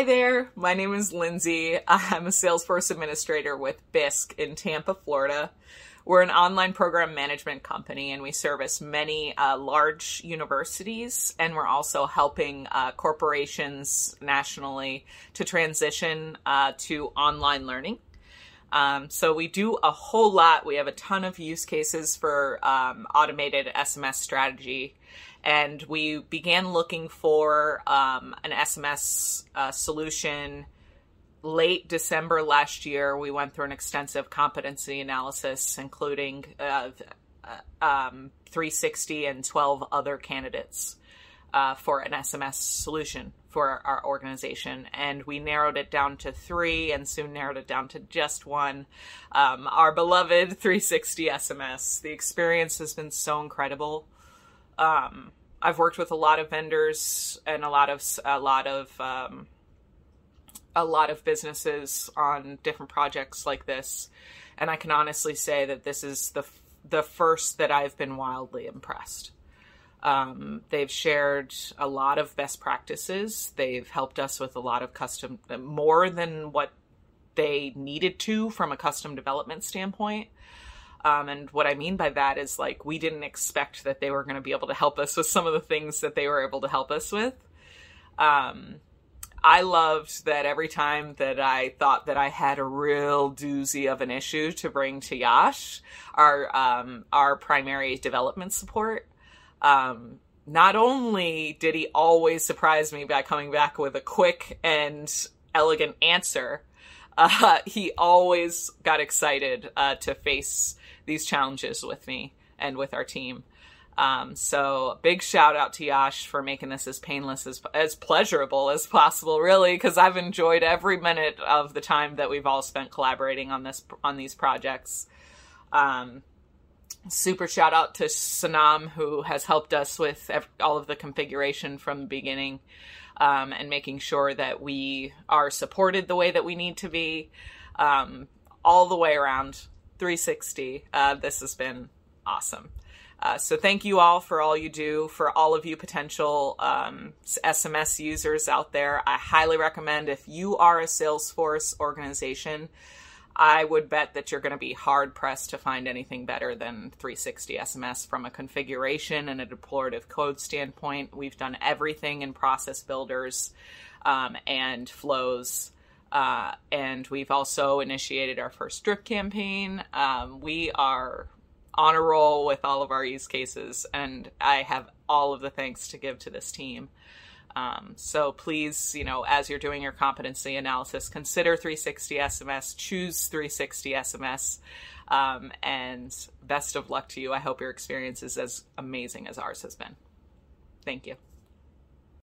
Hi there, my name is Lindsay. I'm a Salesforce administrator with BISK in Tampa, Florida. We're an online program management company and we service many uh, large universities, and we're also helping uh, corporations nationally to transition uh, to online learning. Um, so we do a whole lot. We have a ton of use cases for um, automated SMS strategy and we began looking for um, an SMS uh, solution late December last year. We went through an extensive competency analysis, including uh, uh um, 360 and 12 other candidates uh, for an SMS solution for our organization. And we narrowed it down to three and soon narrowed it down to just one. Um, our beloved 360 SMS. The experience has been so incredible um, I've worked with a lot of vendors and a lot of a lot of um, a lot of businesses on different projects like this, and I can honestly say that this is the the first that I've been wildly impressed. Um, they've shared a lot of best practices. They've helped us with a lot of custom, more than what they needed to from a custom development standpoint. Um, and what I mean by that is like we didn't expect that they were going to be able to help us with some of the things that they were able to help us with. Um, I loved that every time that I thought that I had a real doozy of an issue to bring to Yash, our um, our primary development support. Um, not only did he always surprise me by coming back with a quick and elegant answer, uh, he always got excited uh, to face these challenges with me and with our team. Um, so big shout out to Yash for making this as painless as as pleasurable as possible, really, because I've enjoyed every minute of the time that we've all spent collaborating on this on these projects. Um, super shout out to Sanam who has helped us with all of the configuration from the beginning um, and making sure that we are supported the way that we need to be um, all the way around. 360. Uh, this has been awesome. Uh, so thank you all for all you do for all of you potential um, SMS users out there. I highly recommend if you are a Salesforce organization, I would bet that you're going to be hard pressed to find anything better than 360 SMS from a configuration and a declarative code standpoint. We've done everything in process builders um, and flows uh, and we've also initiated our first drip campaign. Um, we are on a roll with all of our use cases, and I have all of the thanks to give to this team. Um, so please, you know, as you're doing your competency analysis, consider 360 SMS, choose 360 SMS, um, and best of luck to you. I hope your experience is as amazing as ours has been. Thank you.